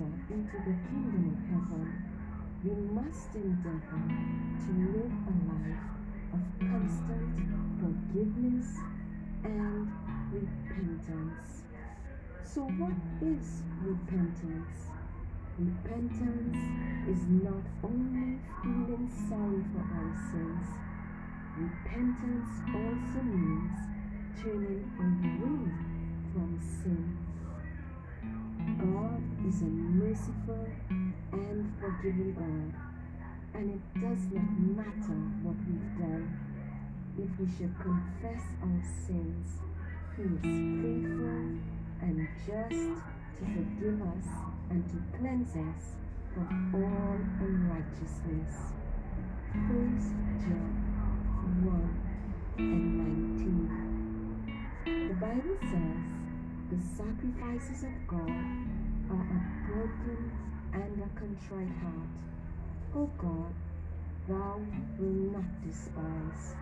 enter into the kingdom of heaven, we must endeavor to live a life of constant forgiveness and repentance. So, what is repentance? Repentance is not only feeling sorry for our sins, repentance also means turning away and forgiving God, and it does not matter what we've done. If we should confess our sins, He is faithful and just to forgive us and to cleanse us from all unrighteousness. 1 John 1 and 19. The Bible says the sacrifices of God are a broken and a contrite heart. O God, thou wilt not despise.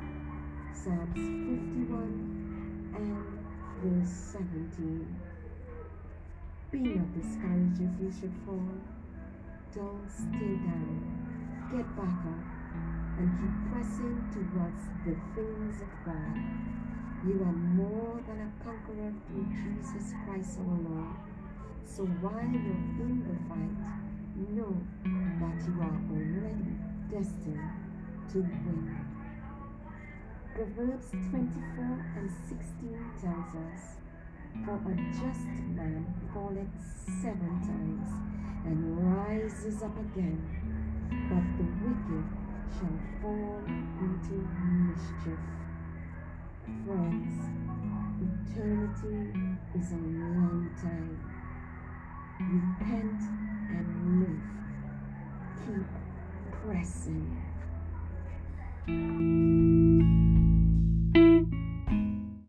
Psalms 51 and verse 17. Be not discouraged if you should fall. Don't stay down. Get back up and keep pressing towards the things of God. You are more than a conqueror through Jesus Christ our Lord. So while you're in the fight, know that you are already destined to win. Proverbs 24 and 16 tells us, for a just man falleth seven times and rises up again, but the wicked shall fall into mischief. Friends, eternity is a long time. Repent and move. Keep pressing.